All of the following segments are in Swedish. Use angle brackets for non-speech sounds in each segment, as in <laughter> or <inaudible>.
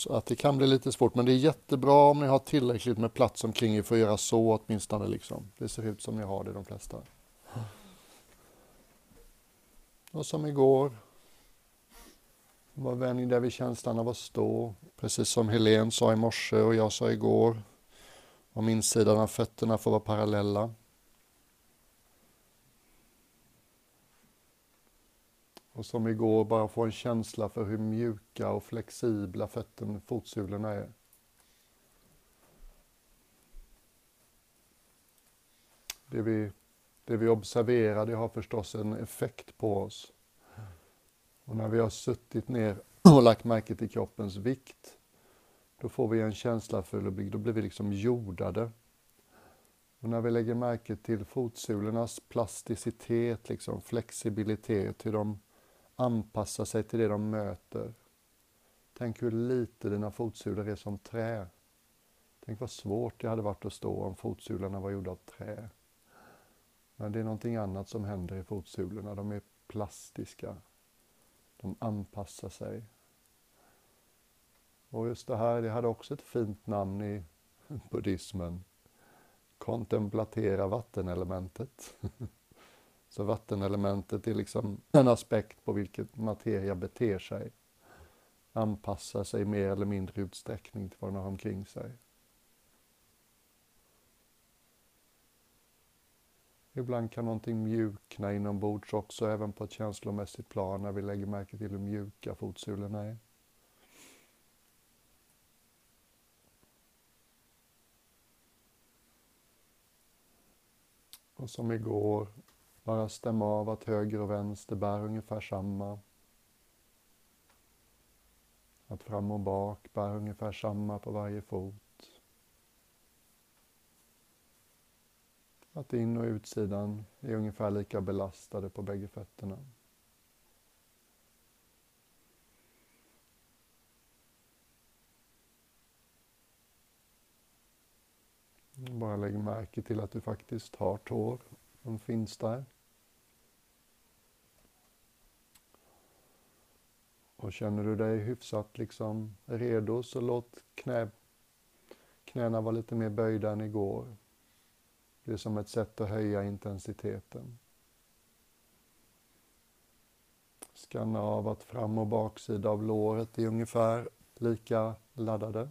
Så att det kan bli lite svårt, men det är jättebra om ni har tillräckligt med plats omkring er för att göra så åtminstone. Liksom. Det ser ut som ni har det de flesta. Och som igår, var vänlig där vid känslan av att stå, precis som Helen sa i morse och jag sa igår. Om insidan av fötterna får vara parallella. Och som igår, bara få en känsla för hur mjuka och flexibla fötterna, fotsulorna är. Det vi, det vi observerar, det har förstås en effekt på oss. Och när vi har suttit ner och lagt märke till kroppens vikt, då får vi en känsla för, då blir vi liksom jordade. Och när vi lägger märke till fotsulornas plasticitet, liksom flexibilitet, hur de anpassa sig till det de möter. Tänk hur lite dina fotsulor är som trä. Tänk vad svårt det hade varit att stå om fotsulorna var gjorda av trä. Men det är någonting annat som händer i fotsulorna. De är plastiska. De anpassar sig. Och just det här, det hade också ett fint namn i <laughs> buddhismen. Kontemplatera vattenelementet. <laughs> Så vattenelementet är liksom en aspekt på vilket materia beter sig. Anpassar sig mer eller mindre utsträckning till vad den har omkring sig. Ibland kan någonting mjukna inombords också, även på ett känslomässigt plan, när vi lägger märke till hur mjuka fotsulorna är. Och som igår bara stäm av att höger och vänster bär ungefär samma. Att fram och bak bär ungefär samma på varje fot. Att in och utsidan är ungefär lika belastade på bägge fötterna. Bara lägg märke till att du faktiskt har tår. De finns där. Och känner du dig hyfsat liksom redo så låt knä, knäna vara lite mer böjda än igår. Det är som ett sätt att höja intensiteten. Skanna av att fram och baksida av låret är ungefär lika laddade.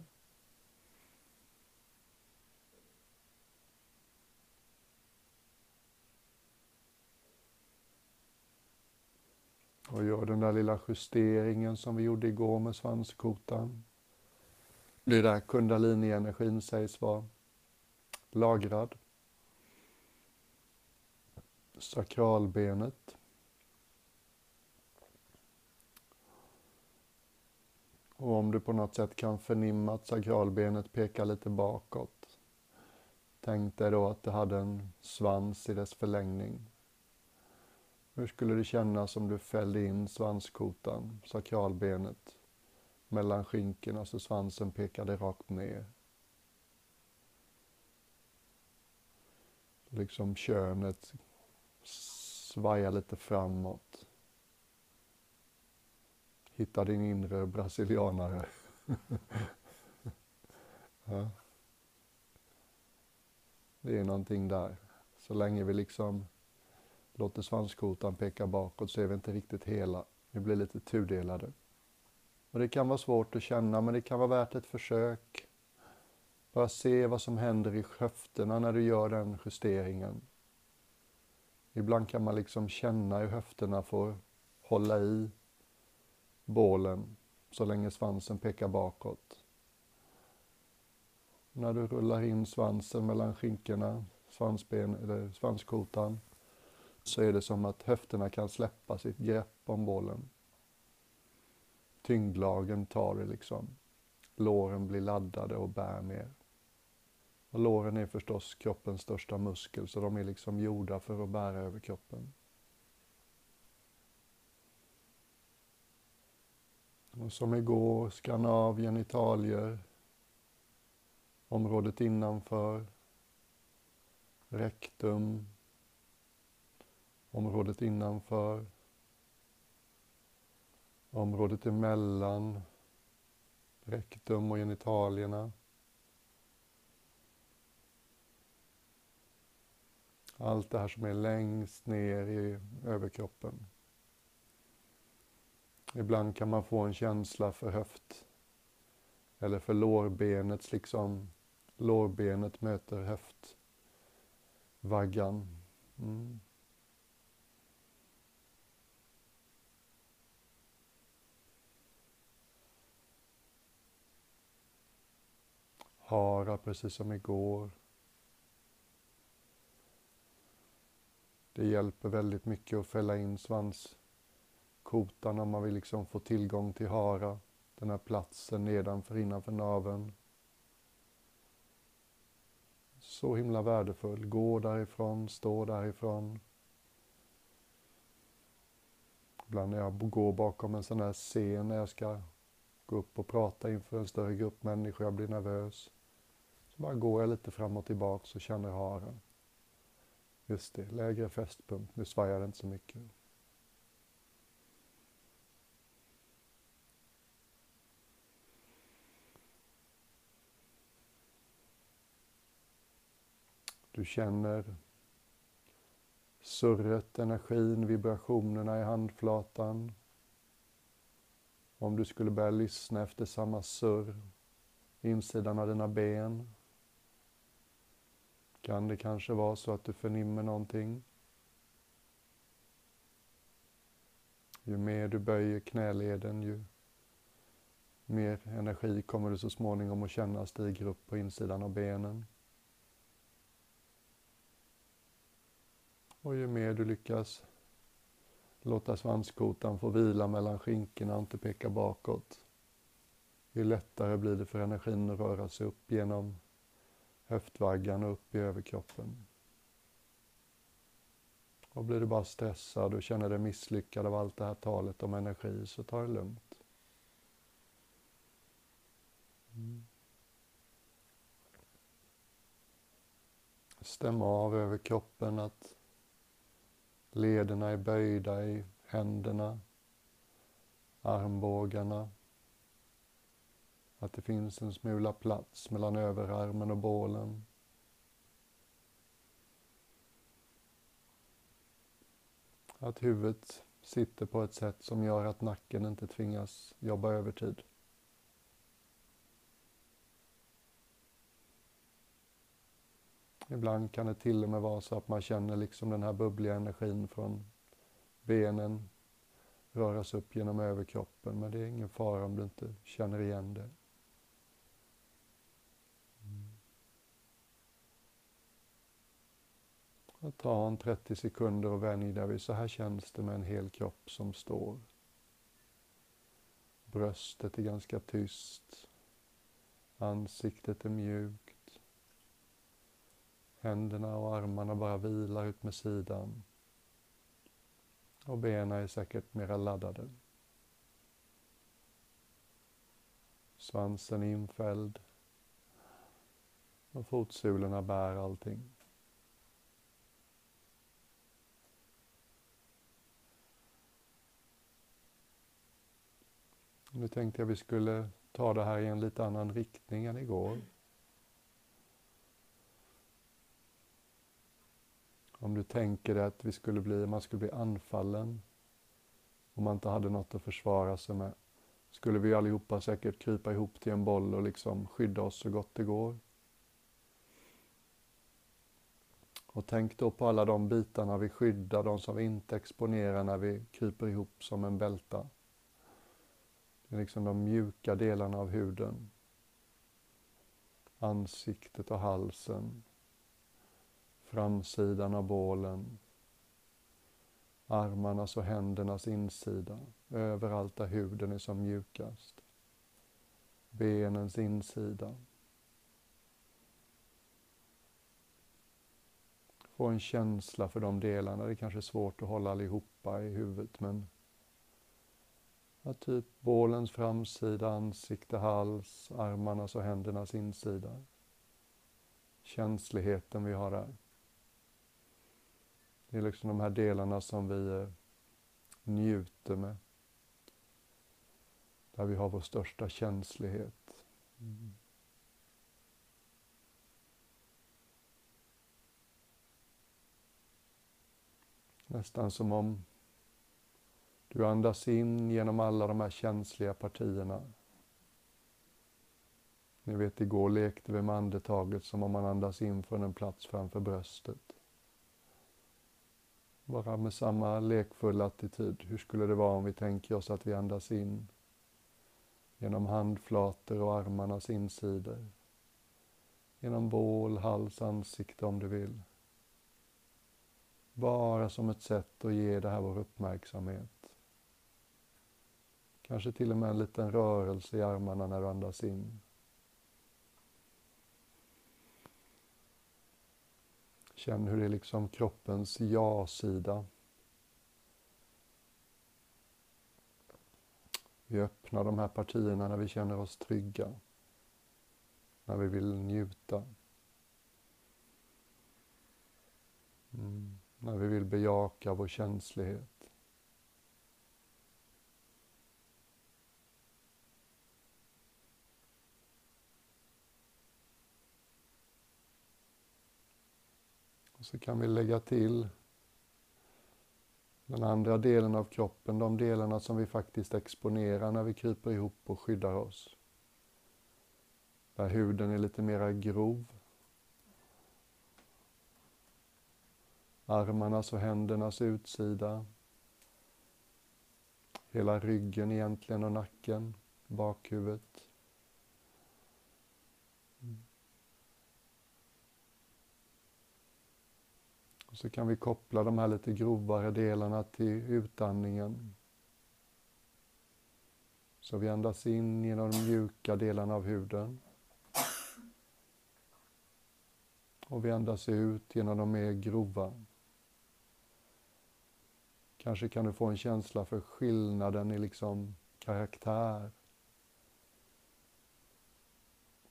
Och gör den där lilla justeringen som vi gjorde igår med svanskotan. Det är där kundalini-energin sägs vara lagrad. Sakralbenet. Och om du på något sätt kan förnimma att sakralbenet pekar lite bakåt. Tänk dig då att det hade en svans i dess förlängning. Hur skulle det kännas om du fällde in svanskotan, sakralbenet, mellan skinkorna så svansen pekade rakt ner? Liksom könet svajar lite framåt. Hitta din inre brasilianare. <laughs> ja. Det är någonting där. Så länge vi liksom Låter svanskotan peka bakåt så är vi inte riktigt hela. Vi blir lite tudelade. Och det kan vara svårt att känna, men det kan vara värt ett försök. Bara se vad som händer i höfterna när du gör den justeringen. Ibland kan man liksom känna hur höfterna får hålla i bålen så länge svansen pekar bakåt. När du rullar in svansen mellan skinkorna, svansben, eller svanskotan, så är det som att höfterna kan släppa sitt grepp om bollen. Tyngdlagen tar det liksom. Låren blir laddade och bär mer. Och låren är förstås kroppens största muskel, så de är liksom gjorda för att bära över kroppen. Och som igår, skanna av genitalier, området innanför, rektum, området innanför, området emellan, rektum och genitalierna. Allt det här som är längst ner i överkroppen. Ibland kan man få en känsla för höft eller för lårbenet, liksom lårbenet möter höftvaggan. Mm. Hara precis som igår. Det hjälper väldigt mycket att fälla in svanskotan om man vill liksom få tillgång till hara, den här platsen nedanför, innanför naveln. Så himla värdefull. Gå därifrån, stå därifrån. Ibland när jag går bakom en sån här scen när jag ska gå upp och prata inför en större grupp människor, jag blir nervös. Bara går jag lite fram och tillbaks och känner haren. Just det, lägre fästpunkt. Nu svajar det inte så mycket. Du känner surret, energin, vibrationerna i handflatan. Om du skulle börja lyssna efter samma surr, insidan av dina ben, kan det kanske vara så att du förnimmer någonting. Ju mer du böjer knäleden, ju mer energi kommer du så småningom att känna stiger upp på insidan av benen. Och ju mer du lyckas låta svanskotan få vila mellan skinkorna och inte peka bakåt, ju lättare blir det för energin att röra sig upp genom höftvaggan upp i överkroppen. Och blir du bara stressad och känner dig misslyckad av allt det här talet om energi så ta det lugnt. Mm. Stäm av över kroppen att lederna är böjda i händerna, armbågarna, att det finns en smula plats mellan överarmen och bålen. Att huvudet sitter på ett sätt som gör att nacken inte tvingas jobba övertid. Ibland kan det till och med vara så att man känner liksom den här bubbliga energin från benen röras upp genom överkroppen, men det är ingen fara om du inte känner igen det. Ta en 30 sekunder och vänj dig vid så här känns det med en hel kropp som står. Bröstet är ganska tyst. Ansiktet är mjukt. Händerna och armarna bara vilar ut med sidan. Och benen är säkert mera laddade. Svansen är infälld. Och fotsulorna bär allting. Nu tänkte jag vi skulle ta det här i en lite annan riktning än igår. Om du tänker dig att vi skulle bli, man skulle bli anfallen om man inte hade något att försvara sig med skulle vi allihopa säkert krypa ihop till en boll och liksom skydda oss så gott det går. Och tänk då på alla de bitarna vi skyddar, de som vi inte exponerar när vi kryper ihop som en bälta. Liksom de mjuka delarna av huden. Ansiktet och halsen. Framsidan av bålen. Armarnas och händernas insida. Överallt där huden är som mjukast. Benens insida. Få en känsla för de delarna. Det är kanske är svårt att hålla allihopa i huvudet men Ja, typ bålens framsida, ansikte, hals, armarnas och händernas insida. Känsligheten vi har där. Det är liksom de här delarna som vi eh, njuter med. Där vi har vår största känslighet. Mm. Nästan som om du andas in genom alla de här känsliga partierna. Ni vet, igår lekte vi med andetaget som om man andas in från en plats framför bröstet. Bara med samma lekfulla attityd. Hur skulle det vara om vi tänker oss att vi andas in genom handflator och armarnas insidor. Genom bål, hals, ansikte om du vill. Bara som ett sätt att ge det här vår uppmärksamhet. Kanske till och med en liten rörelse i armarna när du andas in. Känn hur det är liksom kroppens ja-sida. Vi öppnar de här partierna när vi känner oss trygga. När vi vill njuta. Mm. När vi vill bejaka vår känslighet. Och så kan vi lägga till den andra delen av kroppen, de delarna som vi faktiskt exponerar när vi kryper ihop och skyddar oss. Där huden är lite mera grov. Armarnas och händernas utsida. Hela ryggen egentligen och nacken, bakhuvudet. Och så kan vi koppla de här lite grovare delarna till utandningen. Så vi andas in genom de mjuka delarna av huden. Och vi andas ut genom de mer grova. Kanske kan du få en känsla för skillnaden i liksom karaktär.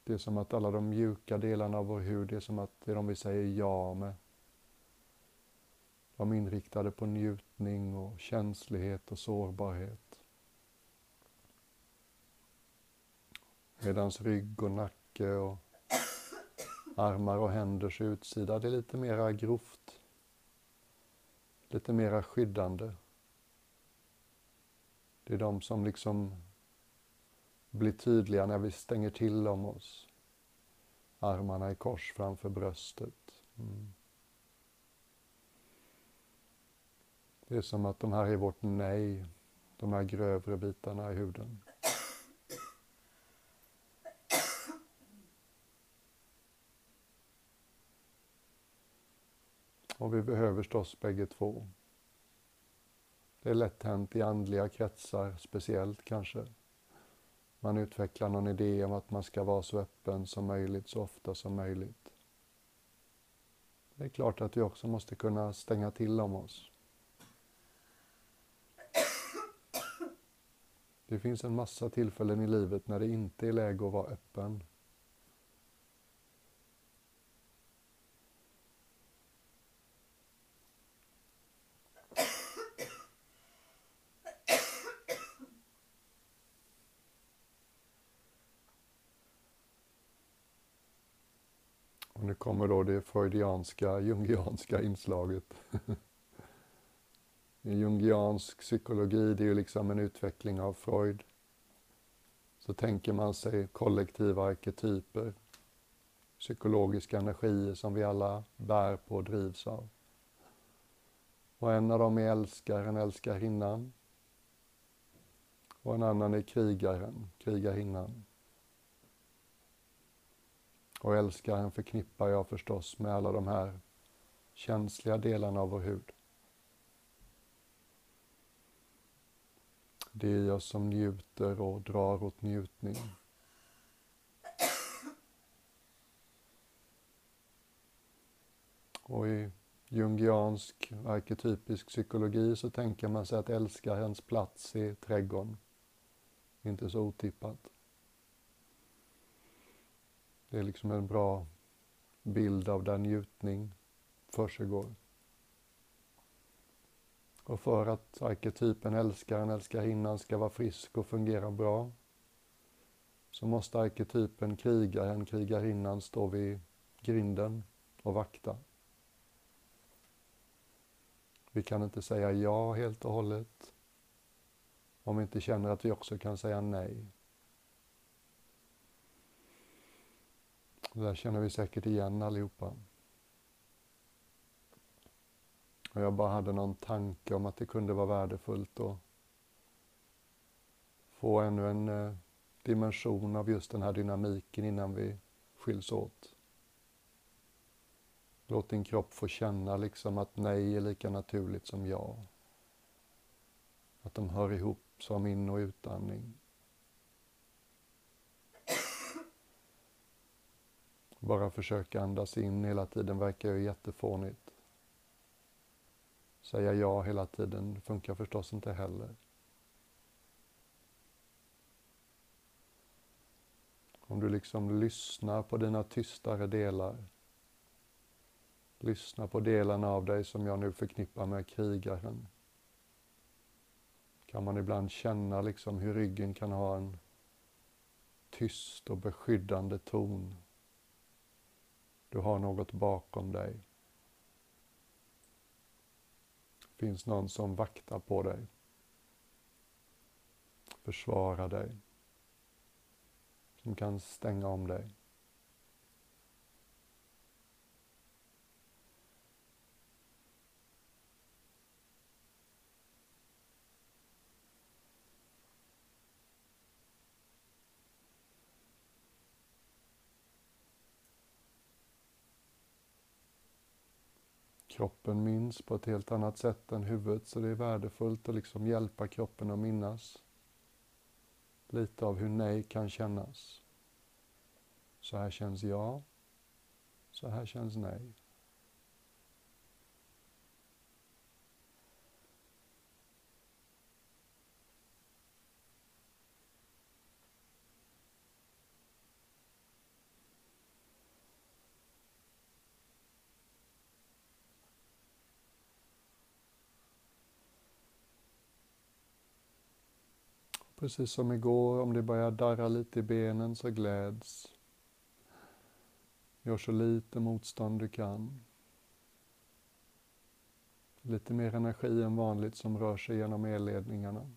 Det är som att alla de mjuka delarna av vår hud, det är som att det är de vi säger ja med. De inriktade på njutning och känslighet och sårbarhet. Medan rygg och nacke och armar och händers utsida, det är lite mera grovt. Lite mera skyddande. Det är de som liksom blir tydliga när vi stänger till om oss. Armarna i kors framför bröstet. Mm. Det är som att de här är vårt nej, de här grövre bitarna i huden. Och vi behöver förstås bägge två. Det är lätt hänt i andliga kretsar speciellt kanske. Man utvecklar någon idé om att man ska vara så öppen som möjligt, så ofta som möjligt. Det är klart att vi också måste kunna stänga till om oss. Det finns en massa tillfällen i livet när det inte är läge att vara öppen. Och nu kommer då det freudianska, jungianska inslaget. <laughs> I jungiansk psykologi, det är ju liksom en utveckling av Freud. Så tänker man sig kollektiva arketyper, psykologiska energier som vi alla bär på och drivs av. Och en av dem är älskaren, älskarinnan. Och en annan är krigaren, krigarinnan. Och älskaren förknippar jag förstås med alla de här känsliga delarna av vår hud. Det är jag som njuter och drar åt njutning. Och i jungiansk arketypisk psykologi så tänker man sig att älskarens plats i trädgården. Inte så otippat. Det är liksom en bra bild av där njutning försiggår. Och för att arketypen älskaren, älskarinnan ska vara frisk och fungera bra så måste arketypen krigaren, krigarinnan stå vid grinden och vakta. Vi kan inte säga ja helt och hållet om vi inte känner att vi också kan säga nej. Det där känner vi säkert igen allihopa. Och jag bara hade någon tanke om att det kunde vara värdefullt att få ännu en eh, dimension av just den här dynamiken innan vi skiljs åt. Låt din kropp få känna liksom att nej är lika naturligt som ja. Att de hör ihop som in och utandning. Bara försöka andas in hela tiden verkar ju jättefånigt. Säga ja hela tiden funkar förstås inte heller. Om du liksom lyssnar på dina tystare delar. Lyssna på delarna av dig som jag nu förknippar med krigaren. Kan man ibland känna liksom hur ryggen kan ha en tyst och beskyddande ton. Du har något bakom dig. Det finns någon som vaktar på dig. Försvarar dig som kan stänga om dig. Kroppen minns på ett helt annat sätt än huvudet så det är värdefullt att liksom hjälpa kroppen att minnas lite av hur nej kan kännas. Så här känns ja, så här känns nej. Precis som igår, om det börjar darra lite i benen så gläds. Gör så lite motstånd du kan. Lite mer energi än vanligt som rör sig genom elledningarna.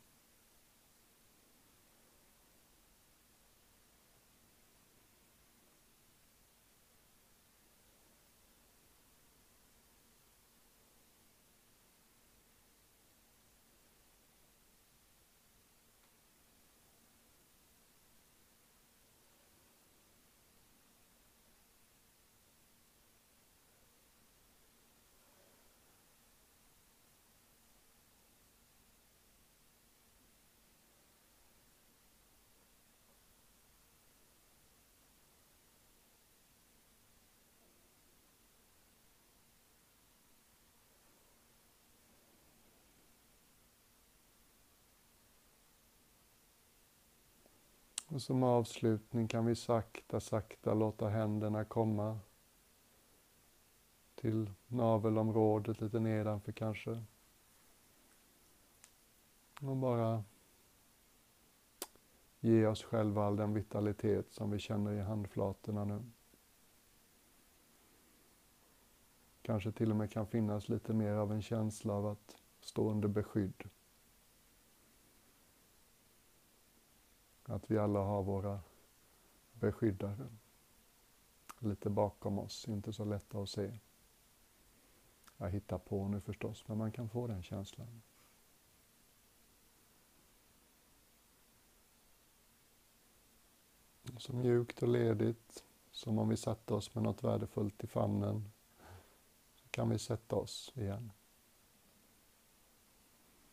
Och som avslutning kan vi sakta, sakta låta händerna komma till navelområdet lite nedanför kanske. Och bara ge oss själva all den vitalitet som vi känner i handflatorna nu. Kanske till och med kan finnas lite mer av en känsla av att stå under beskydd. Att vi alla har våra beskyddare lite bakom oss, inte så lätta att se. Jag hittar på nu förstås, men man kan få den känslan. Så mjukt och ledigt, som om vi satte oss med något värdefullt i famnen, så kan vi sätta oss igen.